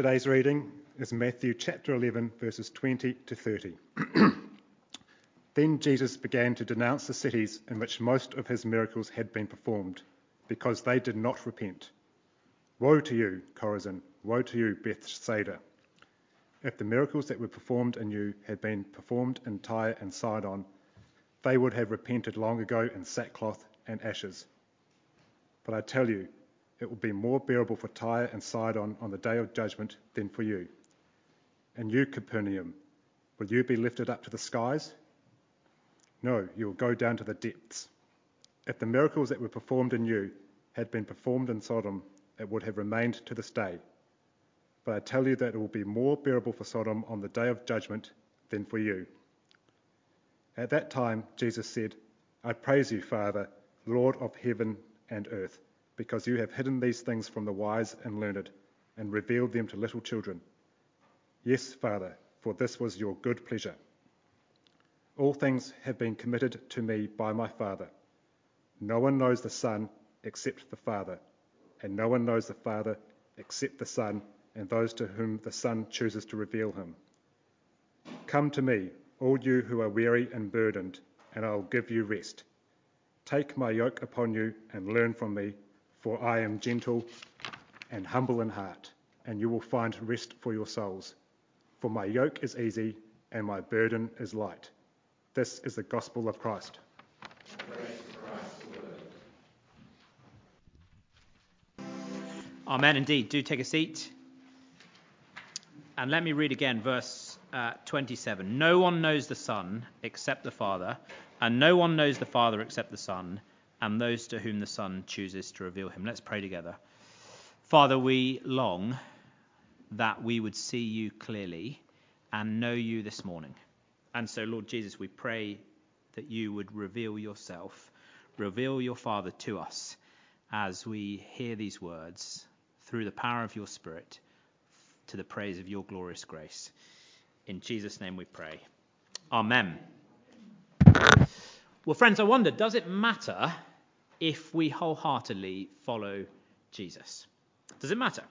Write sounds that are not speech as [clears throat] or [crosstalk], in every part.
Today's reading is Matthew chapter 11, verses 20 to 30. [clears throat] then Jesus began to denounce the cities in which most of his miracles had been performed, because they did not repent. Woe to you, Chorazin! Woe to you, Bethsaida! If the miracles that were performed in you had been performed in Tyre and Sidon, they would have repented long ago in sackcloth and ashes. But I tell you, it will be more bearable for Tyre and Sidon on the day of judgment than for you. And you, Capernaum, will you be lifted up to the skies? No, you will go down to the depths. If the miracles that were performed in you had been performed in Sodom, it would have remained to this day. But I tell you that it will be more bearable for Sodom on the day of judgment than for you. At that time, Jesus said, I praise you, Father, Lord of heaven and earth because you have hidden these things from the wise and learned, and revealed them to little children. Yes, Father, for this was your good pleasure. All things have been committed to me by my Father. No one knows the Son except the Father, and no one knows the Father except the Son, and those to whom the Son chooses to reveal him. Come to me, all you who are weary and burdened, and I will give you rest. Take my yoke upon you and learn from me for I am gentle and humble in heart, and you will find rest for your souls. For my yoke is easy and my burden is light. This is the gospel of Christ. Amen. Indeed. Do take a seat. And let me read again verse uh, 27. No one knows the Son except the Father, and no one knows the Father except the Son and those to whom the Son chooses to reveal him. Let's pray together. Father, we long that we would see you clearly and know you this morning. And so, Lord Jesus, we pray that you would reveal yourself, reveal your Father to us as we hear these words through the power of your Spirit to the praise of your glorious grace. In Jesus' name we pray. Amen. Well, friends, I wonder does it matter if we wholeheartedly follow Jesus? Does it matter?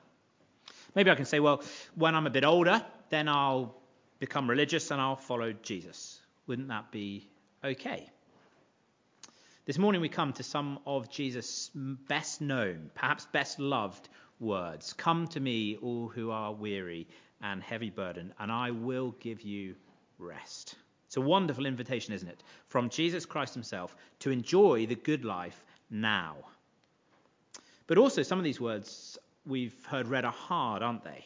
Maybe I can say, well, when I'm a bit older, then I'll become religious and I'll follow Jesus. Wouldn't that be okay? This morning we come to some of Jesus' best known, perhaps best loved words Come to me, all who are weary and heavy burdened, and I will give you rest. It's a wonderful invitation, isn't it? From Jesus Christ himself to enjoy the good life now. But also, some of these words we've heard read are hard, aren't they?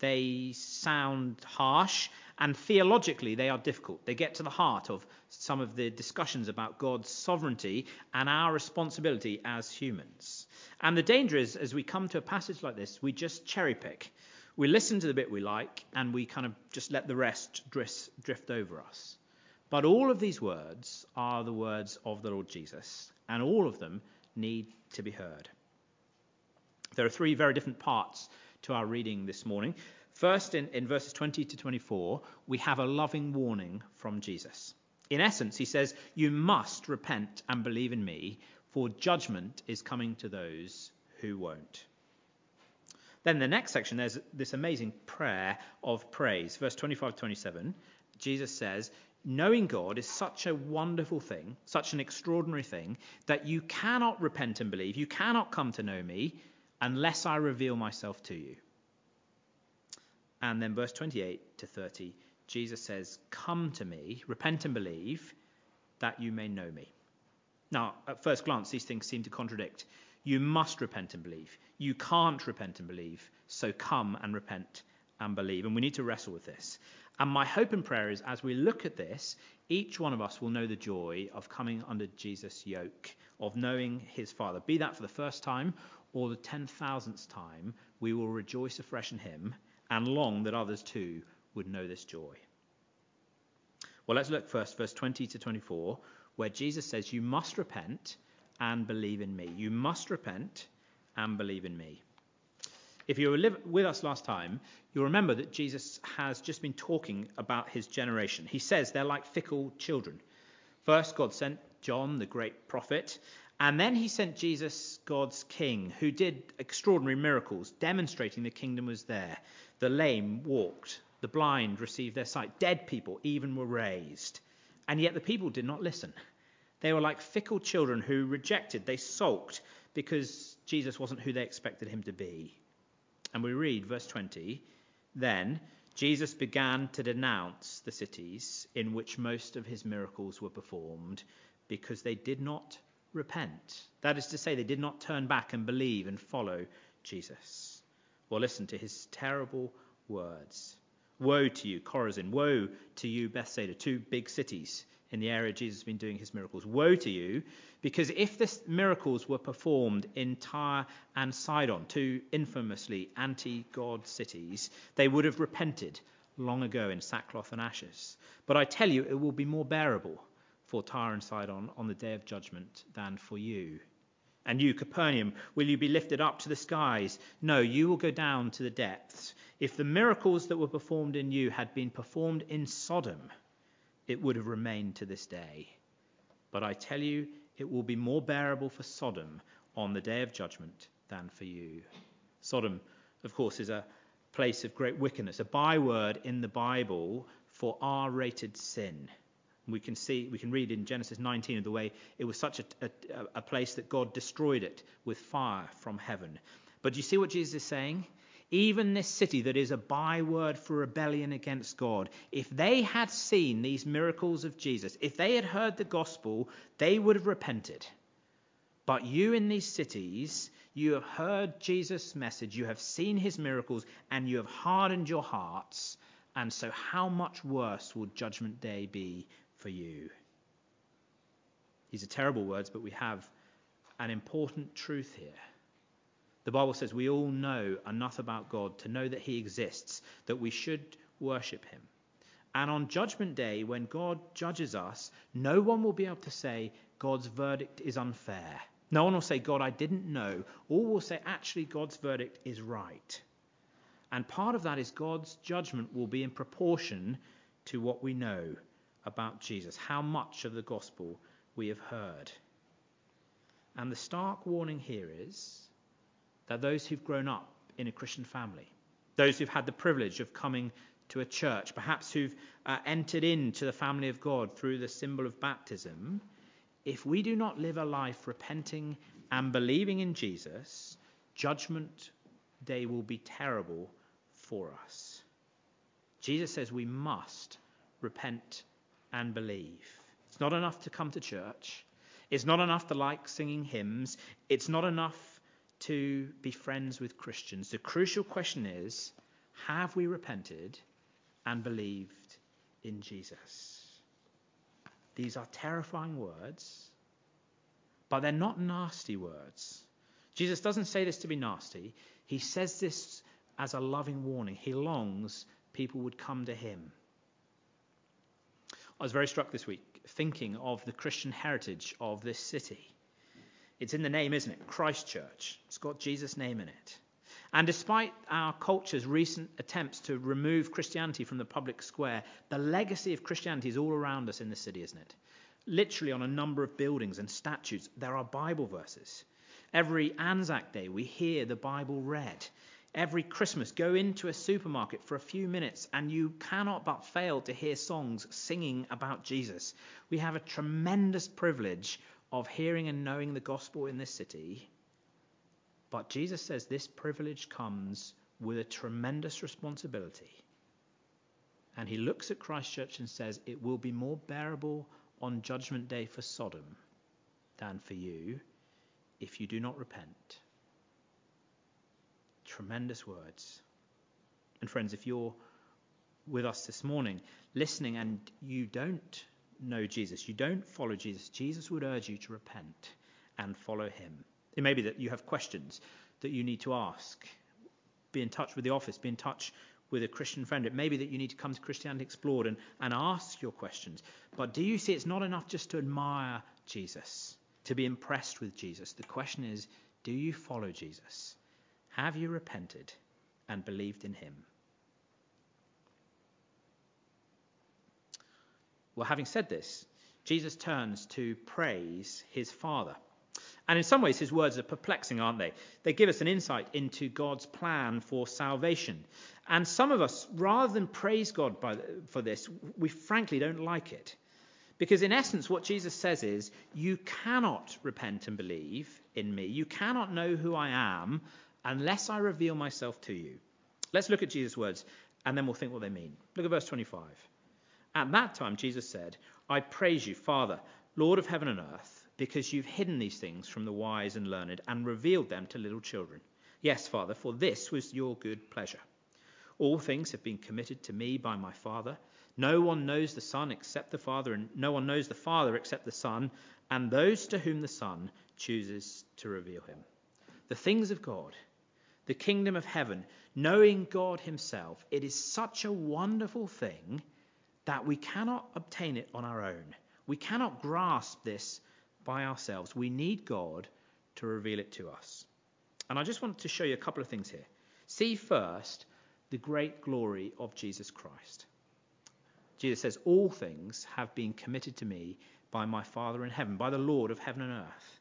They sound harsh, and theologically, they are difficult. They get to the heart of some of the discussions about God's sovereignty and our responsibility as humans. And the danger is, as we come to a passage like this, we just cherry pick. We listen to the bit we like, and we kind of just let the rest drift over us. But all of these words are the words of the Lord Jesus, and all of them need to be heard. There are three very different parts to our reading this morning. First, in, in verses 20 to 24, we have a loving warning from Jesus. In essence, he says, You must repent and believe in me, for judgment is coming to those who won't. Then the next section, there's this amazing prayer of praise. Verse 25 27, Jesus says, knowing God is such a wonderful thing, such an extraordinary thing, that you cannot repent and believe, you cannot come to know me unless I reveal myself to you. And then verse 28 to 30, Jesus says, Come to me, repent and believe, that you may know me. Now, at first glance, these things seem to contradict. You must repent and believe. You can't repent and believe, so come and repent and believe. And we need to wrestle with this. And my hope and prayer is as we look at this, each one of us will know the joy of coming under Jesus' yoke, of knowing his Father. Be that for the first time or the 10,000th time, we will rejoice afresh in him and long that others too would know this joy. Well, let's look first, verse 20 to 24, where Jesus says, You must repent and believe in me. You must repent and believe in me. If you were with us last time, you'll remember that Jesus has just been talking about his generation. He says they're like fickle children. First, God sent John, the great prophet, And then he sent Jesus, God's king, who did extraordinary miracles, demonstrating the kingdom was there. The lame walked, the blind received their sight, dead people even were raised. And yet the people did not listen. They were like fickle children who rejected, they sulked because Jesus wasn't who they expected him to be. And we read, verse 20, then Jesus began to denounce the cities in which most of his miracles were performed because they did not repent. That is to say, they did not turn back and believe and follow Jesus. Well, listen to his terrible words. Woe to you, Chorazin. Woe to you, Bethsaida, two big cities in the area Jesus has been doing his miracles. Woe to you, because if the miracles were performed in Tyre and Sidon, two infamously anti God cities, they would have repented long ago in sackcloth and ashes. But I tell you, it will be more bearable for Tyre and Sidon on the day of judgment than for you. And you, Capernaum, will you be lifted up to the skies? No, you will go down to the depths. If the miracles that were performed in you had been performed in Sodom, it would have remained to this day. But I tell you, it will be more bearable for Sodom on the day of judgment than for you. Sodom, of course, is a place of great wickedness, a byword in the Bible for R rated sin. We can see, we can read in Genesis 19 of the way it was such a, a, a place that God destroyed it with fire from heaven. But do you see what Jesus is saying? Even this city that is a byword for rebellion against God, if they had seen these miracles of Jesus, if they had heard the gospel, they would have repented. But you in these cities, you have heard Jesus' message, you have seen his miracles, and you have hardened your hearts. And so, how much worse will Judgment Day be for you. These are terrible words, but we have an important truth here. The Bible says we all know enough about God to know that He exists, that we should worship Him. And on Judgment Day, when God judges us, no one will be able to say God's verdict is unfair. No one will say, God, I didn't know. All will say, actually, God's verdict is right. And part of that is God's judgment will be in proportion to what we know about Jesus, how much of the gospel we have heard. And the stark warning here is that those who've grown up in a Christian family, those who've had the privilege of coming to a church, perhaps who've uh, entered into the family of God through the symbol of baptism, if we do not live a life repenting and believing in Jesus, judgment day will be terrible for us. Jesus says we must repent and believe. It's not enough to come to church. It's not enough to like singing hymns. It's not enough to be friends with Christians. The crucial question is have we repented and believed in Jesus? These are terrifying words, but they're not nasty words. Jesus doesn't say this to be nasty, he says this as a loving warning. He longs people would come to him. I was very struck this week thinking of the Christian heritage of this city. It's in the name, isn't it? Christchurch. It's got Jesus' name in it. And despite our culture's recent attempts to remove Christianity from the public square, the legacy of Christianity is all around us in the city, isn't it? Literally on a number of buildings and statues, there are Bible verses. Every Anzac Day, we hear the Bible read every Christmas, go into a supermarket for a few minutes and you cannot but fail to hear songs singing about Jesus. We have a tremendous privilege of hearing and knowing the gospel in this city. But Jesus says this privilege comes with a tremendous responsibility. And he looks at Christchurch and says, It will be more bearable on Judgment Day for Sodom than for you if you do not repent. Tremendous words. And friends, if you're with us this morning, listening, and you don't know Jesus, you don't follow Jesus, Jesus would urge you to repent and follow him. It may be that you have questions that you need to ask. Be in touch with the office, be in touch with a Christian friend. It may be that you need to come to Christianity Explored and, and ask your questions. But do you see it's not enough just to admire Jesus, to be impressed with Jesus? The question is, do you follow Jesus? Have you repented and believed in him? Well, having said this, Jesus turns to praise his Father. And in some ways, his words are perplexing, aren't they? They give us an insight into God's plan for salvation. And some of us, rather than praise God by, for this, we frankly don't like it. Because in essence, what Jesus says is, you cannot repent and believe in me. You cannot know who I am unless I reveal myself to you. Let's look at Jesus' words, and then we'll think what they mean. Look at verse 25. At that time, Jesus said, I praise you, Father, Lord of heaven and earth, because you've hidden these things from the wise and learned and revealed them to little children. Yes, Father, for this was your good pleasure. All things have been committed to me by my Father. No one knows the Son except the Father, and no one knows the Father except the Son, and those to whom the Son chooses to reveal him. The things of God, the kingdom of heaven, knowing God Himself, it is such a wonderful thing that we cannot obtain it on our own. We cannot grasp this by ourselves. We need God to reveal it to us. And I just want to show you a couple of things here. See first the great glory of Jesus Christ. Jesus says, All things have been committed to me by my Father in heaven, by the Lord of heaven and earth.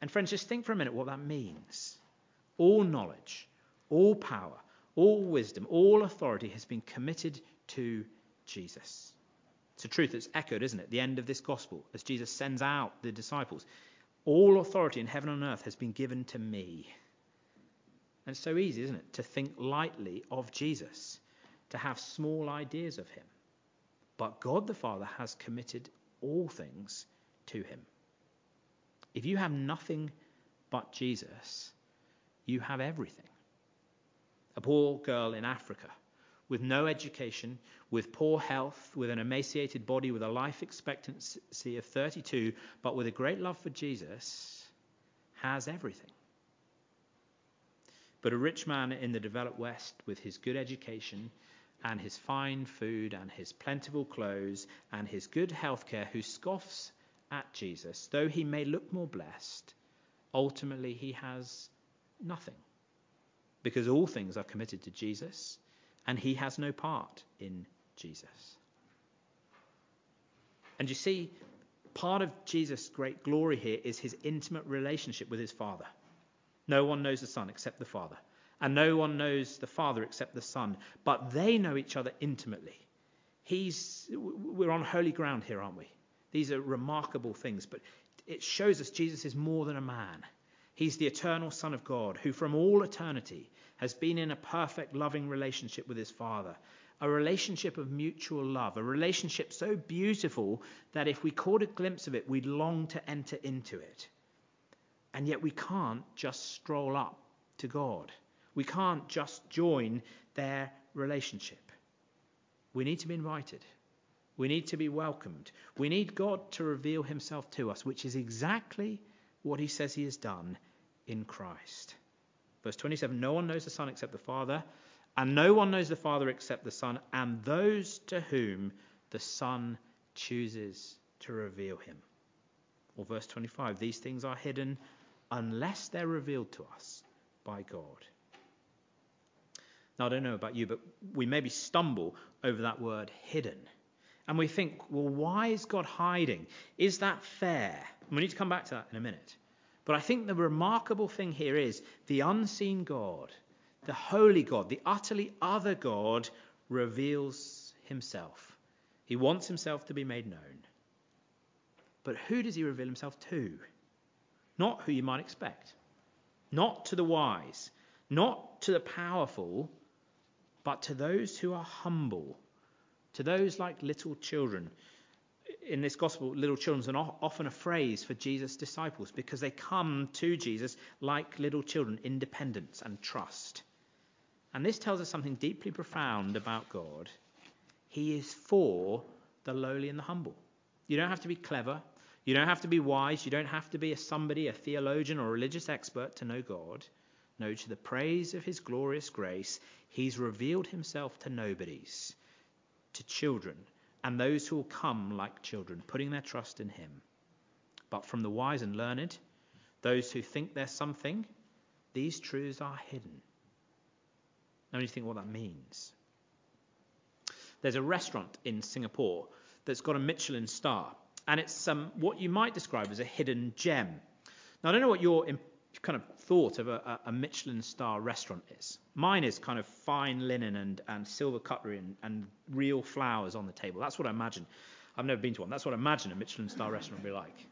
And friends, just think for a minute what that means. All knowledge, all power, all wisdom, all authority has been committed to Jesus. It's a truth that's echoed, isn't it? The end of this gospel, as Jesus sends out the disciples. All authority in heaven and earth has been given to me. And it's so easy, isn't it, to think lightly of Jesus, to have small ideas of him. But God the Father has committed all things to him. If you have nothing but Jesus, you have everything. A poor girl in Africa with no education, with poor health, with an emaciated body, with a life expectancy of 32, but with a great love for Jesus, has everything. But a rich man in the developed West, with his good education and his fine food and his plentiful clothes and his good health care, who scoffs at Jesus, though he may look more blessed, ultimately he has nothing. Because all things are committed to Jesus, and he has no part in Jesus. And you see, part of Jesus' great glory here is his intimate relationship with his Father. No one knows the Son except the Father, and no one knows the Father except the Son, but they know each other intimately. He's, we're on holy ground here, aren't we? These are remarkable things, but it shows us Jesus is more than a man. He's the eternal Son of God, who from all eternity has been in a perfect, loving relationship with his Father. A relationship of mutual love, a relationship so beautiful that if we caught a glimpse of it, we'd long to enter into it. And yet we can't just stroll up to God. We can't just join their relationship. We need to be invited. We need to be welcomed. We need God to reveal himself to us, which is exactly what he says he has done in Christ. Verse 27 No one knows the Son except the Father, and no one knows the Father except the Son, and those to whom the Son chooses to reveal him. Or verse 25 These things are hidden unless they're revealed to us by God. Now, I don't know about you, but we maybe stumble over that word hidden. And we think, well, why is God hiding? Is that fair? And we need to come back to that in a minute. But I think the remarkable thing here is the unseen God, the holy God, the utterly other God reveals himself. He wants himself to be made known. But who does he reveal himself to? Not who you might expect, not to the wise, not to the powerful, but to those who are humble, to those like little children. In this gospel, little children are often a phrase for Jesus' disciples because they come to Jesus like little children, independence and trust. And this tells us something deeply profound about God. He is for the lowly and the humble. You don't have to be clever. You don't have to be wise. You don't have to be a somebody, a theologian or a religious expert to know God. No, to the praise of his glorious grace, he's revealed himself to nobodies, to children, and those who will come like children, putting their trust in him. But from the wise and learned, those who think they're something, these truths are hidden. Now you think what that means. There's a restaurant in Singapore that's got a Michelin star and it's um, what you might describe as a hidden gem. Now, I don't know what your kind of thought of a, a Michelin star restaurant is. Mine is kind of fine linen and, and silver cutlery and, and real flowers on the table. That's what I imagine. I've never been to one. That's what I imagine a Michelin star restaurant would be like.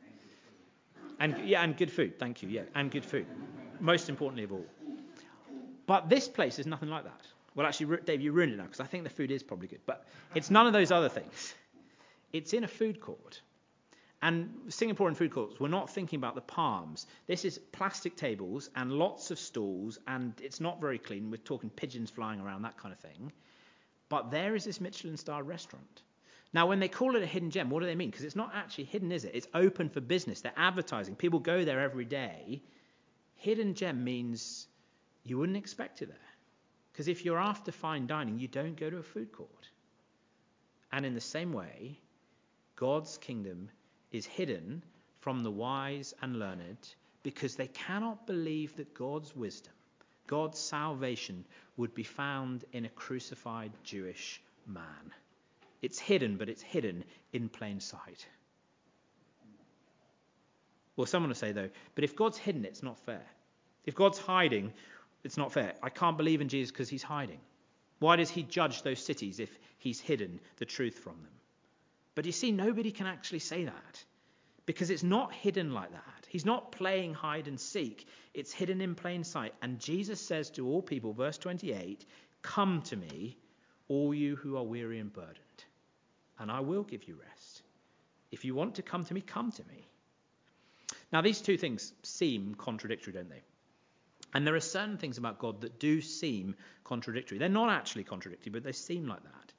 And yeah, and good food. Thank you. Yeah, and good food. Most importantly of all. But this place is nothing like that. Well, actually, Dave, you ruined it now because I think the food is probably good. But it's none of those other things. It's in a food court. And Singaporean food courts, we're not thinking about the palms. This is plastic tables and lots of stalls, and it's not very clean. We're talking pigeons flying around, that kind of thing. But there is this Michelin star restaurant. Now, when they call it a hidden gem, what do they mean? Because it's not actually hidden, is it? It's open for business. They're advertising. People go there every day. Hidden gem means you wouldn't expect it there. Because if you're after fine dining, you don't go to a food court. And in the same way, God's kingdom is hidden from the wise and learned because they cannot believe that God's wisdom, God's salvation, would be found in a crucified Jewish man. It's hidden, but it's hidden in plain sight. Well, someone will say, though, but if God's hidden, it's not fair. If God's hiding, it's not fair. I can't believe in Jesus because he's hiding. Why does he judge those cities if he's hidden the truth from them? But you see, nobody can actually say that because it's not hidden like that. He's not playing hide and seek, it's hidden in plain sight. And Jesus says to all people, verse 28, Come to me, all you who are weary and burdened, and I will give you rest. If you want to come to me, come to me. Now, these two things seem contradictory, don't they? And there are certain things about God that do seem contradictory. They're not actually contradictory, but they seem like that.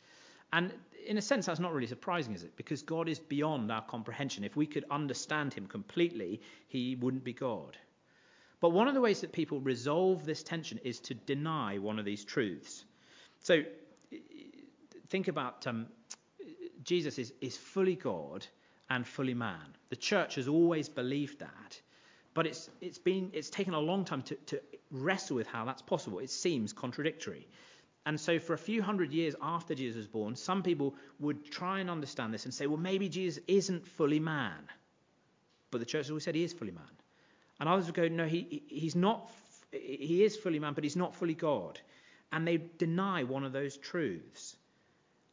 And in a sense, that's not really surprising, is it? Because God is beyond our comprehension. If we could understand Him completely, He wouldn't be God. But one of the ways that people resolve this tension is to deny one of these truths. So think about um, Jesus is, is fully God and fully man. The church has always believed that. But it's, it's, been, it's taken a long time to, to wrestle with how that's possible. It seems contradictory. And so, for a few hundred years after Jesus was born, some people would try and understand this and say, well, maybe Jesus isn't fully man. But the church has always said he is fully man. And others would go, no, he, he's not, he is fully man, but he's not fully God. And they deny one of those truths.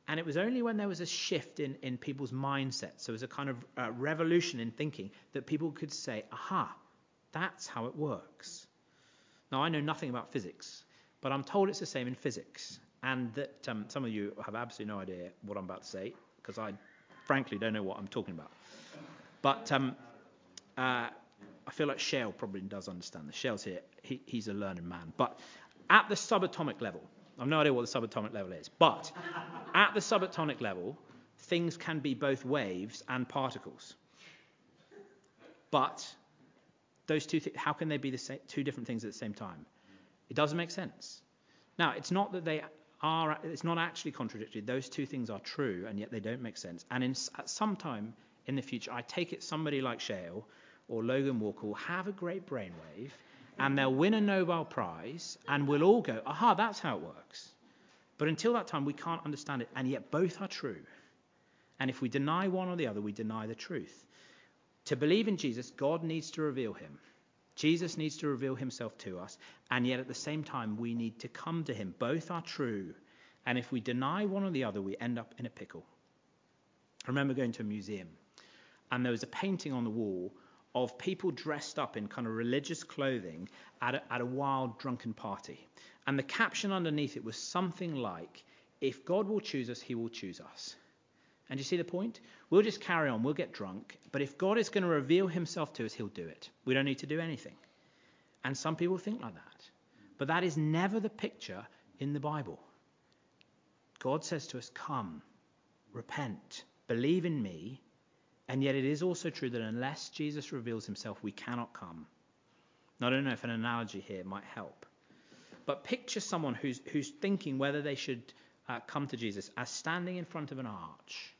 And it was only when there was a shift in, in people's mindsets, so it was a kind of uh, revolution in thinking, that people could say, aha, that's how it works. Now, I know nothing about physics, but I'm told it's the same in physics. And that um, some of you have absolutely no idea what I'm about to say, because I frankly don't know what I'm talking about. But um, uh, I feel like Shale probably does understand this. Shale's here, he, he's a learned man. But at the subatomic level, I've no idea what the subatomic level is, but at the subatomic level, things can be both waves and particles. But those two, th- how can they be the same, two different things at the same time? It doesn't make sense. Now, it's not that they are, it's not actually contradictory. Those two things are true, and yet they don't make sense. And in, at some time in the future, I take it somebody like Shale or Logan Walker will have a great brainwave, and they'll win a Nobel Prize, and we'll all go, aha, that's how it works. But until that time, we can't understand it, and yet both are true. And if we deny one or the other, we deny the truth. To believe in Jesus, God needs to reveal him. Jesus needs to reveal himself to us, and yet at the same time, we need to come to him. Both are true. And if we deny one or the other, we end up in a pickle. I remember going to a museum, and there was a painting on the wall of people dressed up in kind of religious clothing at a, at a wild drunken party. And the caption underneath it was something like, If God will choose us, he will choose us. And you see the point? We'll just carry on, we'll get drunk, but if God is going to reveal himself to us, he'll do it. We don't need to do anything. And some people think like that. But that is never the picture in the Bible. God says to us, Come, repent, believe in me. And yet it is also true that unless Jesus reveals himself, we cannot come. Now, I don't know if an analogy here might help. But picture someone who's, who's thinking whether they should uh, come to Jesus as standing in front of an arch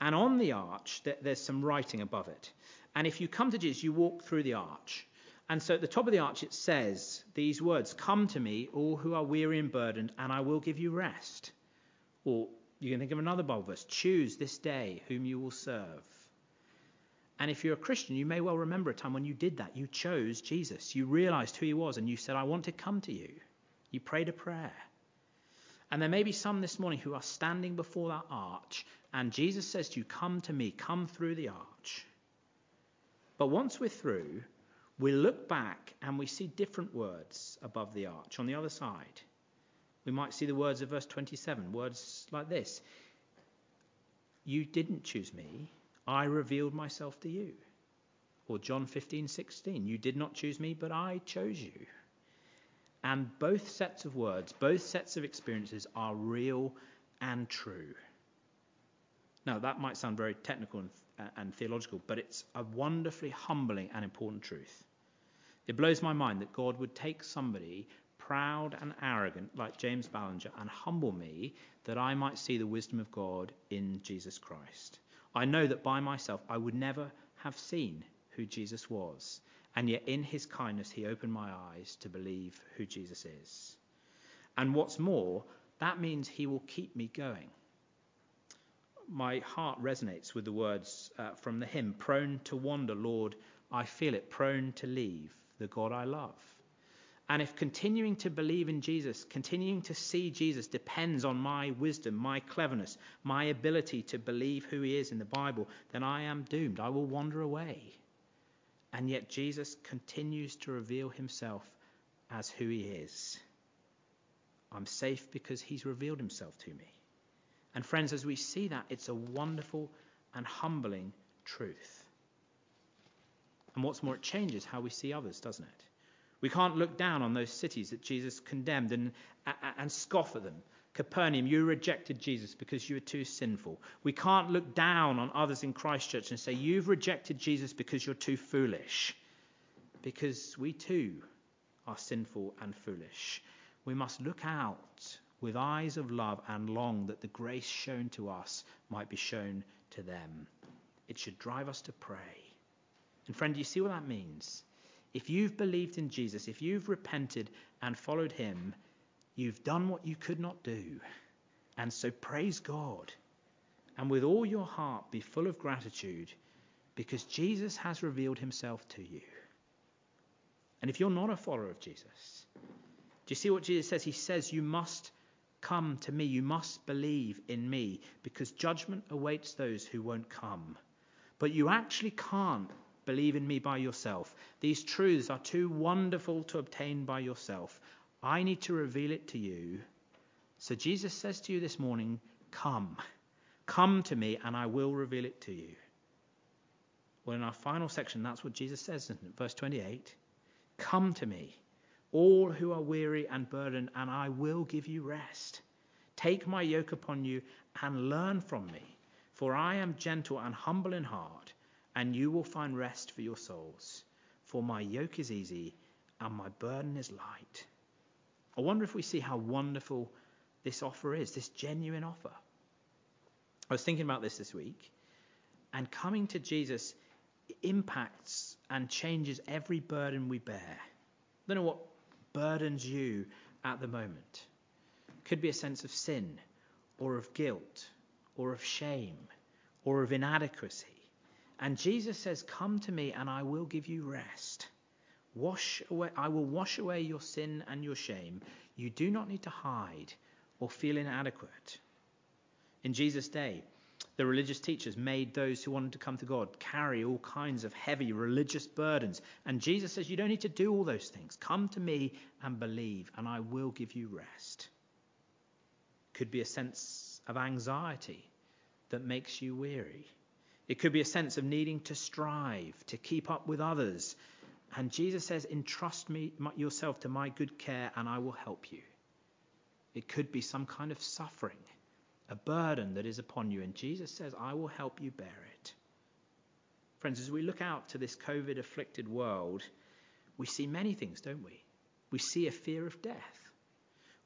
and on the arch, there's some writing above it. And if you come to Jesus, you walk through the arch. And so at the top of the arch, it says these words Come to me, all who are weary and burdened, and I will give you rest. Or you can think of another Bible verse Choose this day whom you will serve. And if you're a Christian, you may well remember a time when you did that. You chose Jesus. You realized who he was and you said, I want to come to you. You prayed a prayer. And there may be some this morning who are standing before that arch, and Jesus says to you, Come to me, come through the arch. But once we're through, we look back and we see different words above the arch on the other side. We might see the words of verse 27, words like this You didn't choose me, I revealed myself to you. Or John 15, 16, You did not choose me, but I chose you. And both sets of words, both sets of experiences are real and true. Now, that might sound very technical and, and, theological, but it's a wonderfully humbling and important truth. It blows my mind that God would take somebody proud and arrogant like James Ballinger and humble me that I might see the wisdom of God in Jesus Christ. I know that by myself I would never have seen who Jesus was. And yet, in his kindness, he opened my eyes to believe who Jesus is. And what's more, that means he will keep me going. My heart resonates with the words uh, from the hymn Prone to wander, Lord, I feel it, prone to leave the God I love. And if continuing to believe in Jesus, continuing to see Jesus depends on my wisdom, my cleverness, my ability to believe who he is in the Bible, then I am doomed. I will wander away. And yet Jesus continues to reveal himself as who he is. I'm safe because he's revealed himself to me. And friends, as we see that, it's a wonderful and humbling truth. And what's more, it changes how we see others, doesn't it? We can't look down on those cities that Jesus condemned and, and scoff at them. Capernaum, you rejected Jesus because you were too sinful. We can't look down on others in Christchurch and say, You've rejected Jesus because you're too foolish. Because we too are sinful and foolish. We must look out with eyes of love and long that the grace shown to us might be shown to them. It should drive us to pray. And, friend, do you see what that means? If you've believed in Jesus, if you've repented and followed him, you've done what you could not do. And so praise God. And with all your heart be full of gratitude because Jesus has revealed himself to you. And if you're not a follower of Jesus, do you see what Jesus says? He says, You must come to me. You must believe in me because judgment awaits those who won't come. But you actually can't Believe in me by yourself. These truths are too wonderful to obtain by yourself. I need to reveal it to you. So Jesus says to you this morning, Come. Come to me, and I will reveal it to you. Well, in our final section, that's what Jesus says in verse 28 Come to me, all who are weary and burdened, and I will give you rest. Take my yoke upon you and learn from me, for I am gentle and humble in heart and you will find rest for your souls. For my yoke is easy and my burden is light. I wonder if we see how wonderful this offer is, this genuine offer. I was thinking about this this week, and coming to Jesus impacts and changes every burden we bear. I don't know what burdens you at the moment. It could be a sense of sin, or of guilt, or of shame, or of inadequacy. And Jesus says, Come to me and I will give you rest. Wash away, I will wash away your sin and your shame. You do not need to hide or feel inadequate. In Jesus' day, the religious teachers made those who wanted to come to God carry all kinds of heavy religious burdens. And Jesus says, You don't need to do all those things. Come to me and believe, and I will give you rest. Could be a sense of anxiety that makes you weary. It could be a sense of needing to strive, to keep up with others. And Jesus says, Entrust me yourself to my good care, and I will help you. It could be some kind of suffering, a burden that is upon you. And Jesus says, I will help you bear it. Friends, as we look out to this COVID afflicted world, we see many things, don't we? We see a fear of death.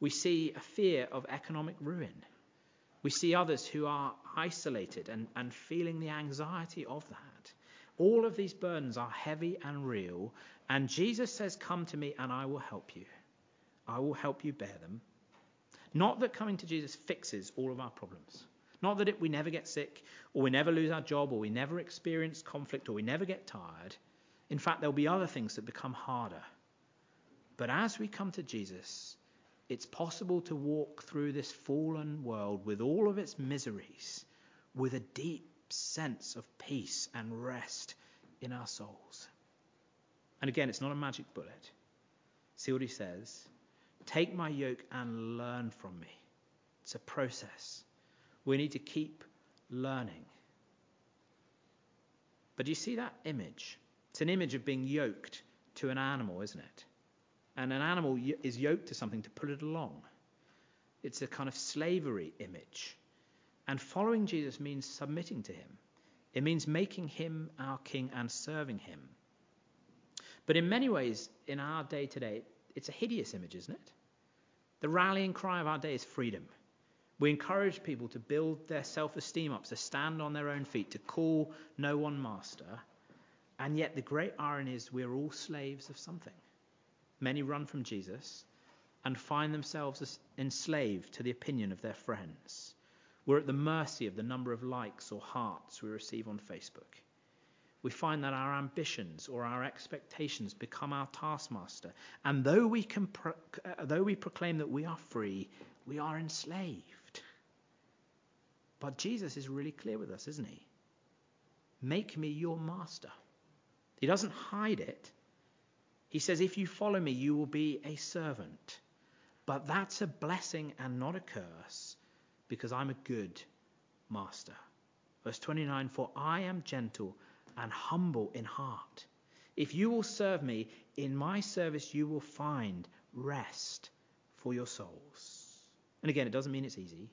We see a fear of economic ruin. We see others who are isolated and, and feeling the anxiety of that. All of these burdens are heavy and real, and Jesus says, Come to me and I will help you. I will help you bear them. Not that coming to Jesus fixes all of our problems. Not that it, we never get sick, or we never lose our job, or we never experience conflict, or we never get tired. In fact, there'll be other things that become harder. But as we come to Jesus, it's possible to walk through this fallen world with all of its miseries with a deep sense of peace and rest in our souls. And again, it's not a magic bullet. See what he says? Take my yoke and learn from me. It's a process. We need to keep learning. But do you see that image? It's an image of being yoked to an animal, isn't it? And an animal is yoked to something to pull it along. It's a kind of slavery image. And following Jesus means submitting to him. It means making him our king and serving him. But in many ways, in our day today, it's a hideous image, isn't it? The rallying cry of our day is freedom. We encourage people to build their self esteem up, to stand on their own feet, to call no one master. And yet, the great irony is we're all slaves of something. Many run from Jesus and find themselves enslaved to the opinion of their friends. We're at the mercy of the number of likes or hearts we receive on Facebook. We find that our ambitions or our expectations become our taskmaster. And though we, pro- uh, though we proclaim that we are free, we are enslaved. But Jesus is really clear with us, isn't he? Make me your master. He doesn't hide it. He says, If you follow me, you will be a servant. But that's a blessing and not a curse because I'm a good master. Verse 29 For I am gentle and humble in heart. If you will serve me, in my service you will find rest for your souls. And again, it doesn't mean it's easy.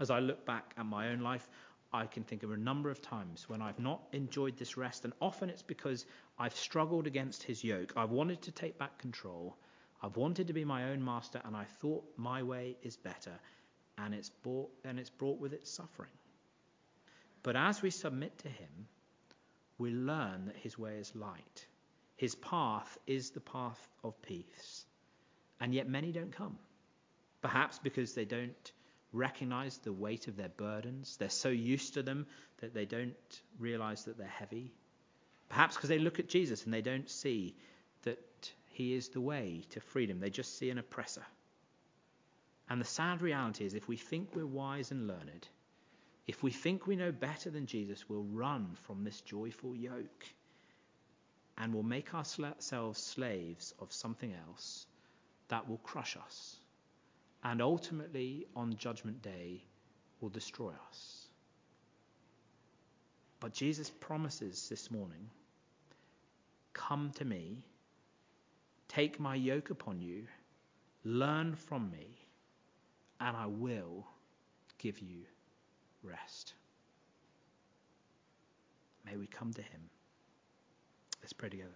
As I look back at my own life, I can think of a number of times when I've not enjoyed this rest, and often it's because I've struggled against his yoke. I've wanted to take back control. I've wanted to be my own master, and I thought my way is better and it's brought, and it's brought with it suffering. But as we submit to Him, we learn that His way is light. His path is the path of peace. And yet many don't come. Perhaps because they don't recognize the weight of their burdens. They're so used to them that they don't realize that they're heavy. Perhaps because they look at Jesus and they don't see that he is the way to freedom. They just see an oppressor. And the sad reality is, if we think we're wise and learned, if we think we know better than Jesus, we'll run from this joyful yoke and we'll make ourselves slaves of something else that will crush us and ultimately on Judgment Day will destroy us. But Jesus promises this morning Come to me, take my yoke upon you, learn from me and I will give you rest. May we come to him. Let's pray together.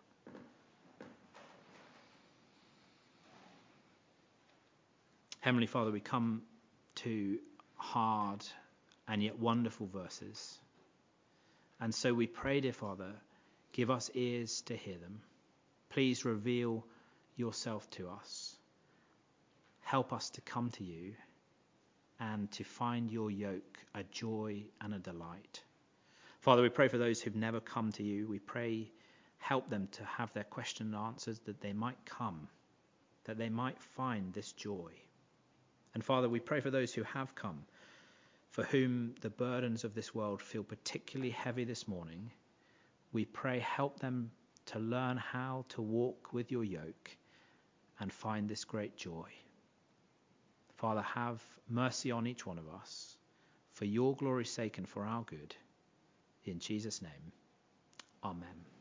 Heavenly Father, we come to hard and yet wonderful verses. And so we pray, dear Father, give us ears to hear them. Please reveal yourself to us. Help us to come to you and to find your yoke a joy and a delight. Father, we pray for those who've never come to you. We pray, help them to have their question answered, that they might come, that they might find this joy. And Father, we pray for those who have come, for whom the burdens of this world feel particularly heavy this morning. We pray, help them to learn how to walk with your yoke and find this great joy. Father, have mercy on each one of us for your glory's sake and for our good. In Jesus' name, amen.